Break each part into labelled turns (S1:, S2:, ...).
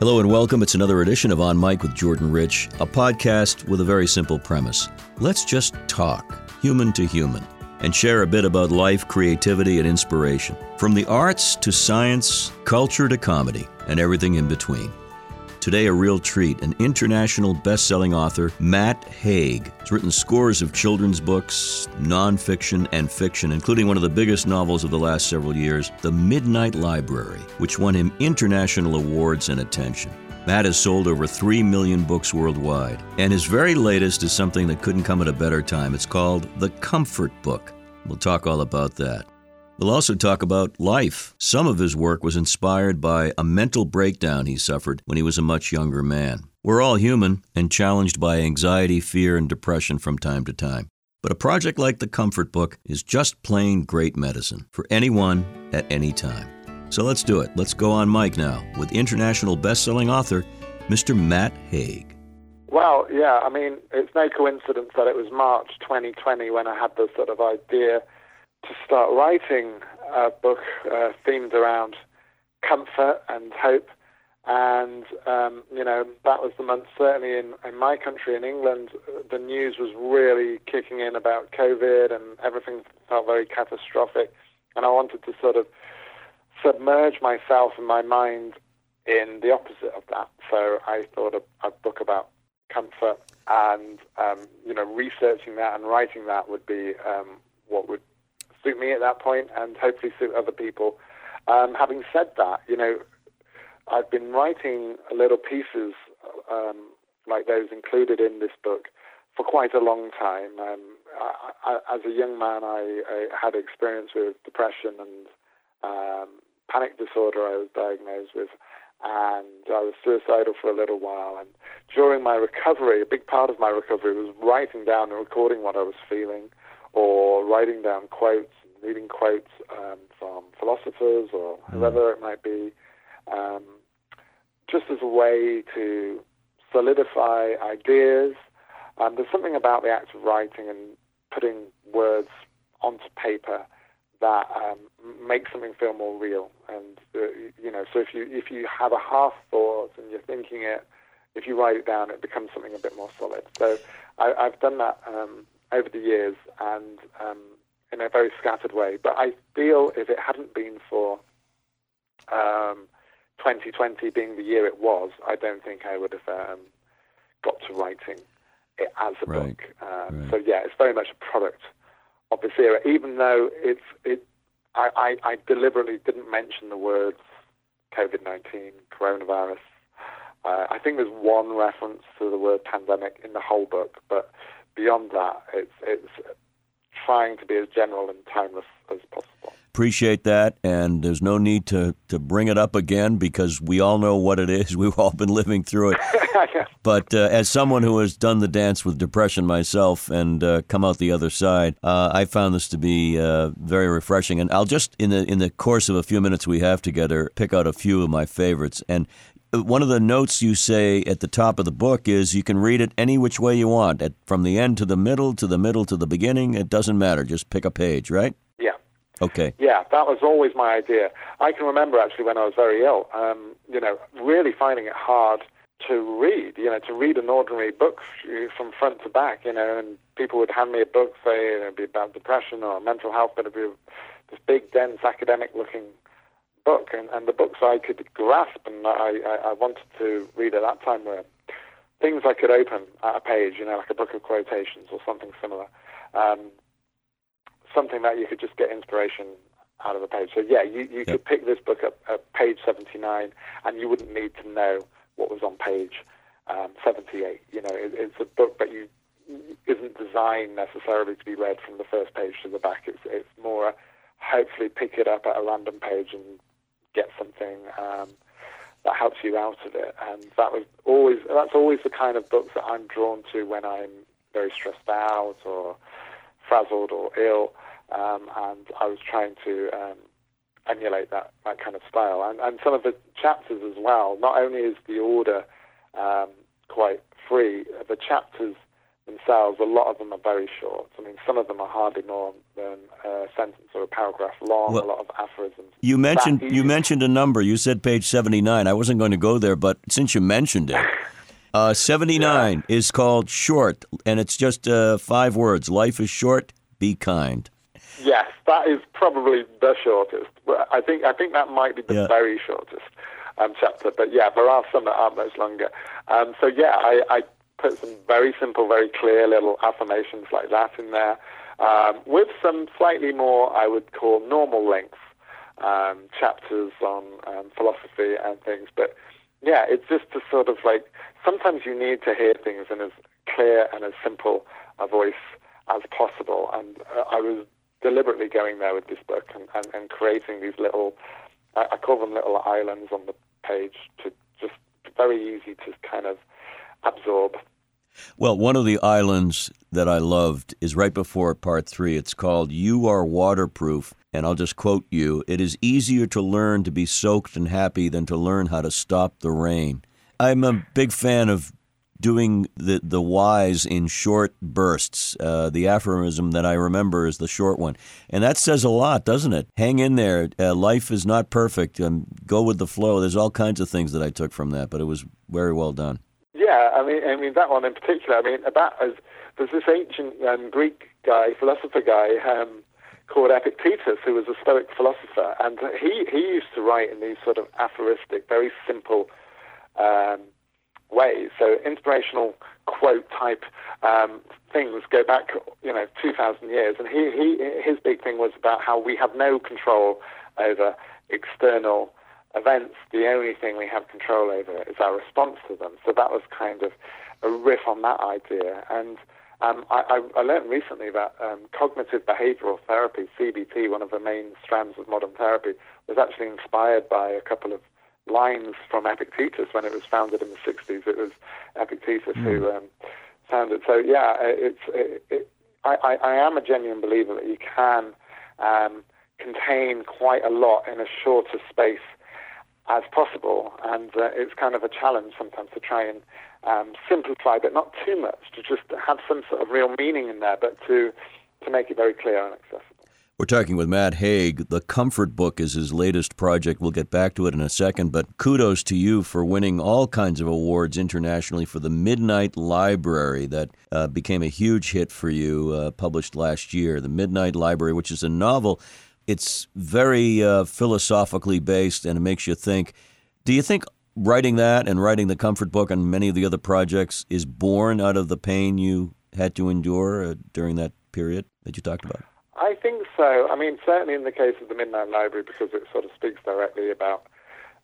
S1: Hello and welcome. It's another edition of On Mic with Jordan Rich, a podcast with a very simple premise. Let's just talk, human to human, and share a bit about life, creativity, and inspiration. From the arts to science, culture to comedy, and everything in between. Today, a real treat an international best selling author, Matt Haig. He's written scores of children's books, nonfiction, and fiction, including one of the biggest novels of the last several years, The Midnight Library, which won him international awards and attention. Matt has sold over 3 million books worldwide, and his very latest is something that couldn't come at a better time. It's called The Comfort Book. We'll talk all about that. We'll also talk about life. Some of his work was inspired by a mental breakdown he suffered when he was a much younger man. We're all human and challenged by anxiety, fear, and depression from time to time. But a project like the Comfort Book is just plain great medicine for anyone at any time. So let's do it. Let's go on mic now with international best-selling author Mr. Matt Haig.
S2: Well, yeah, I mean, it's no coincidence that it was March 2020 when I had the sort of idea to start writing a book uh, themed around comfort and hope. And, um, you know, that was the month, certainly in, in my country, in England, the news was really kicking in about COVID and everything felt very catastrophic. And I wanted to sort of submerge myself and my mind in the opposite of that. So I thought a, a book about comfort and, um, you know, researching that and writing that would be um, what would suit me at that point and hopefully suit other people. Um, having said that, you know, I've been writing little pieces um, like those included in this book for quite a long time. Um, I, I, as a young man, I, I, had experience with depression and um, panic disorder. I was diagnosed with, and I was suicidal for a little while. And during my recovery, a big part of my recovery was writing down and recording what I was feeling or writing down quotes, reading quotes um, from philosophers or hmm. whoever it might be, um, just as a way to solidify ideas. Um, there's something about the act of writing and putting words onto paper that um, makes something feel more real. And uh, you know, so if you if you have a half thought and you're thinking it, if you write it down, it becomes something a bit more solid. So I, have done that um, over the years and um, in a very scattered way. But I feel if it hadn't been for um, 2020 being the year it was, I don't think I would have um, got to writing it as a right. book. Um, right. So yeah, it's very much a product of this era, even though it's it. I, I, I deliberately didn't mention the words COVID-19, coronavirus. Uh, I think there's one reference to the word pandemic in the whole book, but beyond that, it's it's trying to be as general and timeless as possible.
S1: Appreciate that, and there's no need to, to bring it up again because we all know what it is. We've all been living through it. But uh, as someone who has done the dance with depression myself and uh, come out the other side, uh, I found this to be uh, very refreshing. And I'll just, in the in the course of a few minutes we have together, pick out a few of my favorites. And one of the notes you say at the top of the book is you can read it any which way you want, at, from the end to the middle, to the middle to the beginning. It doesn't matter. Just pick a page, right?
S2: Yeah.
S1: Okay.
S2: Yeah, that was always my idea. I can remember actually when I was very ill, um, you know, really finding it hard to read, you know, to read an ordinary book from front to back, you know, and people would hand me a book, say it'd be about depression or mental health, but it'd be this big, dense, academic-looking book, and, and the books I could grasp and I, I, I wanted to read at that time were things I could open at a page, you know, like a book of quotations or something similar. Um, something that you could just get inspiration out of a page. So yeah, you, you yep. could pick this book up at page 79 and you wouldn't need to know what was on page um, 78. You know, it, it's a book that you isn't designed necessarily to be read from the first page to the back. It's, it's more hopefully pick it up at a random page and get something um, that helps you out of it. And that was always that's always the kind of books that I'm drawn to when I'm very stressed out or frazzled or ill. Um, and I was trying to um, emulate that that kind of style. And, and some of the chapters as well. Not only is the order um, quite free, the chapters themselves, a lot of them are very short. I mean, some of them are hardly more than a sentence or a paragraph long. Well, a lot of aphorisms.
S1: You mentioned you mentioned a number. You said page seventy nine. I wasn't going to go there, but since you mentioned it. Uh, 79 yeah. is called Short, and it's just uh, five words. Life is short, be kind.
S2: Yes, that is probably the shortest. I think I think that might be the yeah. very shortest um, chapter. But yeah, there are some that aren't much longer. Um, so yeah, I, I, put some very simple, very clear little affirmations like that in there, um, with some slightly more, I would call normal length um, chapters on um, philosophy and things. But yeah, it's just to sort of like sometimes you need to hear things in as clear and as simple a voice as possible. And uh, I was deliberately going there with this book and, and, and creating these little, I, I call them little islands on the page to just very easy to kind of absorb.
S1: Well, one of the islands that I loved is right before part three. It's called You Are Waterproof. And I'll just quote you It is easier to learn to be soaked and happy than to learn how to stop the rain. I'm a big fan of doing the, the whys in short bursts. Uh, the aphorism that I remember is the short one. And that says a lot, doesn't it? Hang in there. Uh, life is not perfect. Um, go with the flow. There's all kinds of things that I took from that, but it was very well done.
S2: Yeah, I mean, I mean that one in particular. I mean, about as there's this ancient um, Greek guy, philosopher guy, um, called Epictetus, who was a Stoic philosopher, and he he used to write in these sort of aphoristic, very simple um, ways. So inspirational quote type um, things go back, you know, two thousand years, and he he his big thing was about how we have no control over external events, the only thing we have control over is our response to them. So that was kind of a riff on that idea. And um, I, I, learned recently that um, cognitive behavioral therapy, CBT, one of the main strands of modern therapy, was actually inspired by a couple of lines from Epictetus when it was founded in the 60s. It was Epictetus mm. who um, founded. So yeah, it's it, it, I, I, am a genuine believer that you can um, contain quite a lot in a shorter space as possible. And uh, it's kind of a challenge sometimes to try and um, simplify, but not too much, to just have some sort of real meaning in there, but to, to make it very clear and accessible.
S1: We're talking with Matt Haig. The Comfort Book is his latest project. We'll get back to it in a second, but kudos to you for winning all kinds of awards internationally for the Midnight Library that uh, became a huge hit for you, uh, published last year. The Midnight Library, which is a novel it's very uh, philosophically based and it makes you think. Do you think writing that and writing the Comfort Book and many of the other projects is born out of the pain you had to endure uh, during that period that you talked about?
S2: I think so. I mean, certainly in the case of the Midnight Library, because it sort of speaks directly about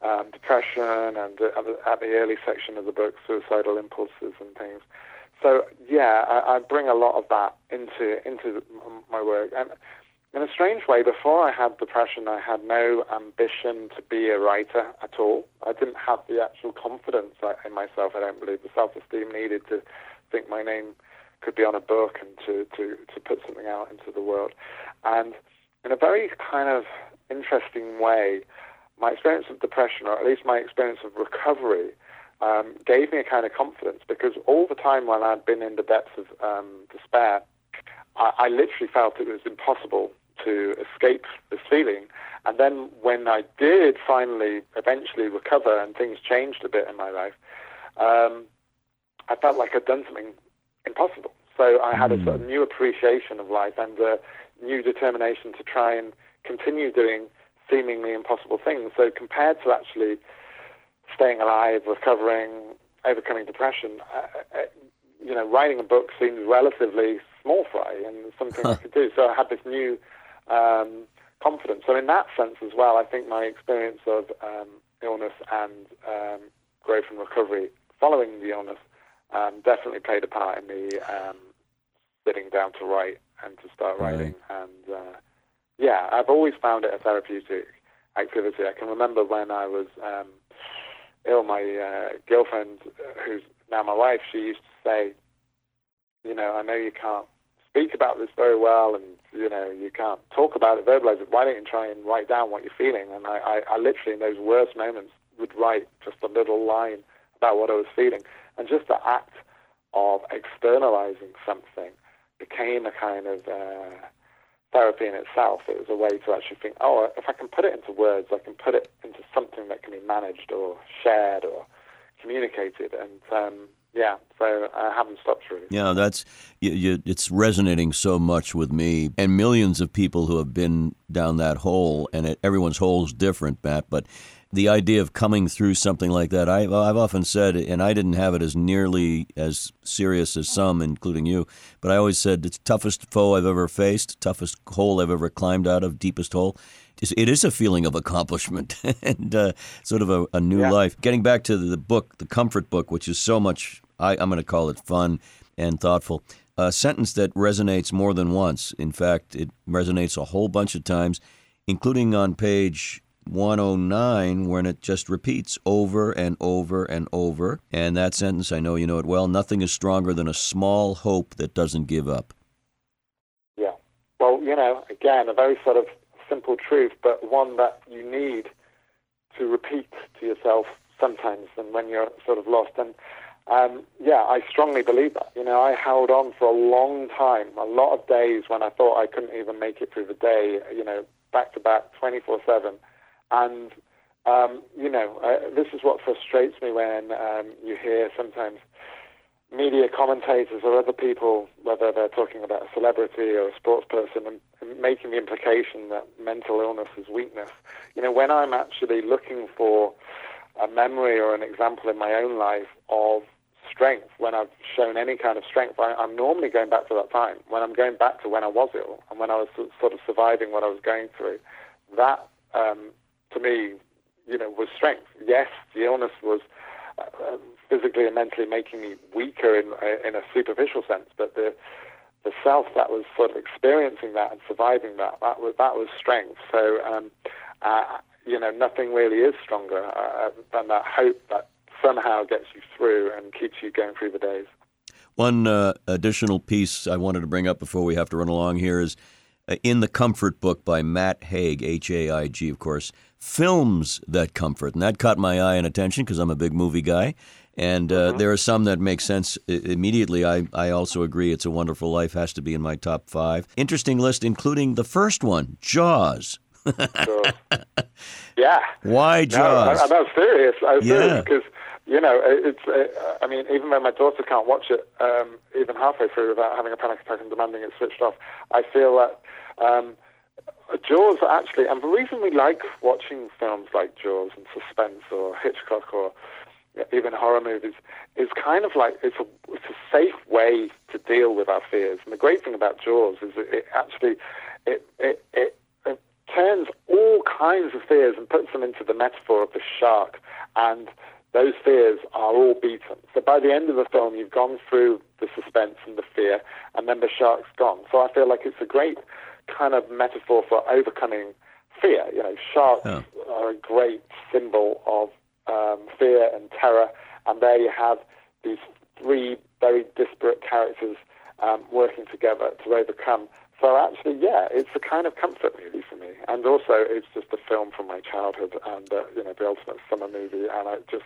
S2: um, depression and uh, at the early section of the book, suicidal impulses and things. So yeah, I, I bring a lot of that into into my work, and in a strange way, before I had depression, I had no ambition to be a writer at all. I didn't have the actual confidence in myself. I don't believe the self-esteem needed to think my name could be on a book and to, to, to put something out into the world. And in a very kind of interesting way, my experience of depression, or at least my experience of recovery, um, gave me a kind of confidence because all the time when I'd been in the depths of um, despair, I, I literally felt it was impossible to escape this feeling. And then when I did finally eventually recover and things changed a bit in my life, um, I felt like I'd done something impossible. So I had a sort of hmm. new appreciation of life and a new determination to try and continue doing seemingly impossible things. So compared to actually staying alive, recovering, overcoming depression, uh, uh, you know, writing a book seems relatively small fry and something I could do. So I had this new um, confidence. So in that sense as well, I think my experience of um, illness and um, growth and recovery following the illness um, definitely played a part in me um, sitting down to write and to start writing. And uh, yeah, I've always found it a therapeutic activity. I can remember when I was um, ill, my uh, girlfriend, who's now my wife, she used to say, you know, I know you can't speak about this very well and you know you can't talk about it verbalize it why don't you try and write down what you're feeling and I, I, I literally in those worst moments would write just a little line about what I was feeling and just to act of externalizing something became a kind of uh, therapy in itself. It was a way to actually think, oh, if I can put it into words, I can put it into something that can be managed or shared or communicated. And um, yeah, so I haven't stopped really.
S1: Yeah, that's you, you, it's resonating so much with me and millions of people who have been down that hole. And it, everyone's hole is different, Matt, but the idea of coming through something like that, I, I've often said, and I didn't have it as nearly as serious as some, including you, but I always said it's toughest foe I've ever faced, toughest hole I've ever climbed out of, deepest hole. It is a feeling of accomplishment and uh, sort of a, a new yeah. life. Getting back to the book, the comfort book, which is so much, I, I'm going to call it fun and thoughtful. A sentence that resonates more than once. In fact, it resonates a whole bunch of times, including on page 109 when it just repeats over and over and over. And that sentence, I know you know it well nothing is stronger than a small hope that doesn't give up.
S2: Yeah. Well, you know, again, a very sort of simple truth, but one that you need to repeat to yourself sometimes and when you're sort of lost. And um, yeah, I strongly believe that. You know, I held on for a long time, a lot of days when I thought I couldn't even make it through the day, you know, back to back, 24 7 and, um, you know, uh, this is what frustrates me when um, you hear sometimes media commentators or other people, whether they're talking about a celebrity or a sports person, and, and making the implication that mental illness is weakness. You know, when I'm actually looking for a memory or an example in my own life of strength, when I've shown any kind of strength, I, am normally going back to that time, when I'm going back to when I was ill and when I was sort of surviving what I was going through. That um, to me, you know, was strength. Yes, the illness was uh, physically and mentally making me weaker in uh, in a superficial sense, but the the self that was sort of experiencing that and surviving that that was that was strength. So, um, uh, you know, nothing really is stronger uh, than that hope that somehow gets you through and keeps you going through the days.
S1: One uh, additional piece I wanted to bring up before we have to run along here is uh, in the Comfort book by Matt Haig, H A I G, of course films that comfort. And that caught my eye and attention because I'm a big movie guy. And uh, mm-hmm. there are some that make sense immediately. I, I also agree It's a Wonderful Life has to be in my top five. Interesting list, including the first one, Jaws.
S2: yeah.
S1: Why Jaws?
S2: No, I, am serious. I'm yeah. serious because, you know, it's, uh, I mean, even though my daughter can't watch it um, even halfway through without having a panic attack and demanding it switched off, I feel that. Um, Jaws, actually, and the reason we like watching films like Jaws and suspense or Hitchcock or even horror movies is kind of like it's a it's a safe way to deal with our fears. And the great thing about Jaws is that it actually it, it, it turns all kinds of fears and puts them into the metaphor of the shark and those fears are all beaten. So by the end of the film, you've gone through the suspense and the fear, and then the shark's gone. So I feel like it's a great kind of metaphor for overcoming fear. You know, sharks yeah. are a great symbol of um, fear and terror, and there you have these three very disparate characters um, working together to overcome. So actually, yeah, it's a kind of comfort movie for me, and also it's just a film from my childhood, and uh, you know, the ultimate summer movie, and it just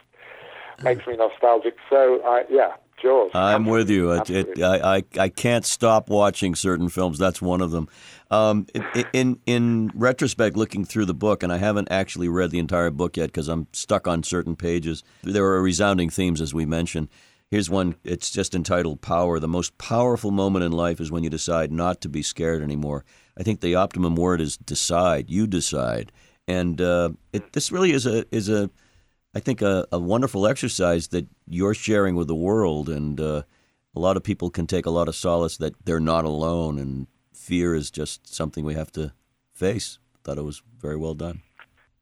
S2: makes me nostalgic. So uh, yeah, Jaws.
S1: I'm with you. It, it, I, I I can't stop watching certain films. That's one of them. Um, in in retrospect, looking through the book, and I haven't actually read the entire book yet because I'm stuck on certain pages. There are resounding themes, as we mentioned. Here's one. It's just entitled "Power." The most powerful moment in life is when you decide not to be scared anymore. I think the optimum word is decide. You decide, and uh, it, this really is a is a I think a, a, wonderful exercise that you're sharing with the world, and uh, a lot of people can take a lot of solace that they're not alone, and fear is just something we have to face. Thought it was very well done.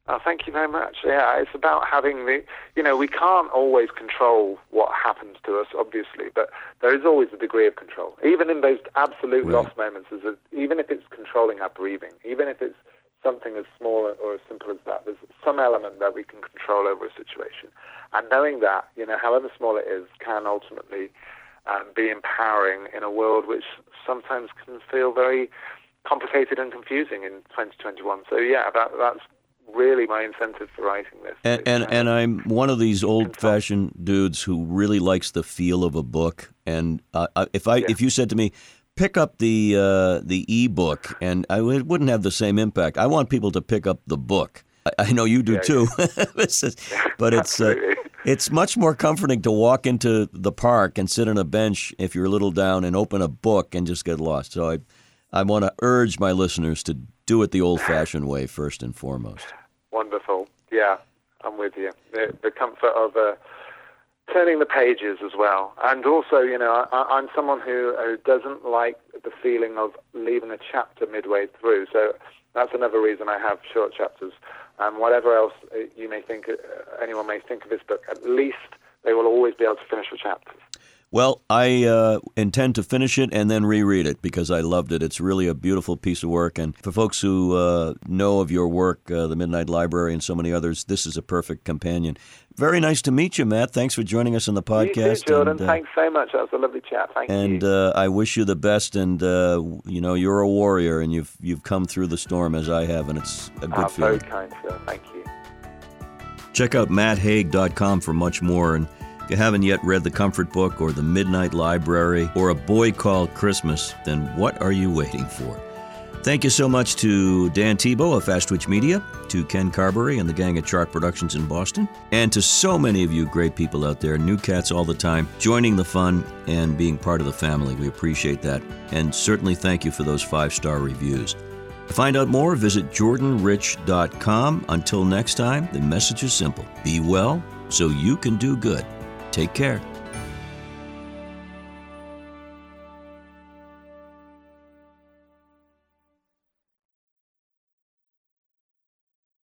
S2: Oh, thank you very much. Yeah, it's about having the, you know, we can't always control what happens to us, obviously, but there is always a degree of control. Even in those absolute right. lost moments, a, even if it's controlling our breathing, even if it's something as small or as simple as that, there's some element that we can control over a situation. And knowing that, you know, however small it is, can ultimately um, be empowering in a world which sometimes can feel very complicated and confusing in 2021. So yeah, that, that's really my incentive for writing this.
S1: And and, and I'm one of these old-fashioned dudes who really likes the feel of a book. And uh, if I yeah. if you said to me, pick up the uh, the e-book, and I, it wouldn't have the same impact. I want people to pick up the book. I, I know you do
S2: yeah,
S1: too, is, but it's uh, it's much more comforting to walk into the park and sit on a bench if you're a little down and open a book and just get lost. So I I want to urge my listeners to do it the old-fashioned way first and foremost.
S2: Wonderful. Yeah, I'm with you. The, the comfort of uh, turning the pages as well. And also, you know, I, am someone who, who doesn't like the feeling of leaving a chapter midway through. So that's another reason I have short chapters. And whatever else uh, you may think, uh, anyone may think of this book, at least they will always be able to finish the chapters.
S1: Well, I uh, intend to finish it and then reread it because I loved it. It's really a beautiful piece of work. And for folks who uh, know of your work, uh, The Midnight Library, and so many others, this is a perfect companion. Very nice to meet you, Matt. Thanks for joining us on the podcast. You
S2: too, Jordan. And, uh, Thanks so much. That was a lovely chat. Thank
S1: and,
S2: you.
S1: And uh, I wish you the best. And uh, you know, you're a warrior, and you've you've come through the storm as I have, and it's a good
S2: oh,
S1: feeling.
S2: Very kind, sir. Thank you.
S1: Check out matthaig.com for much more and if you haven't yet read The Comfort Book or The Midnight Library or A Boy Called Christmas, then what are you waiting for? Thank you so much to Dan Tebow of Fast Twitch Media, to Ken Carberry and the gang at Chart Productions in Boston, and to so many of you great people out there, new cats all the time, joining the fun and being part of the family. We appreciate that. And certainly thank you for those five star reviews. To find out more, visit jordanrich.com. Until next time, the message is simple be well so you can do good. Take care.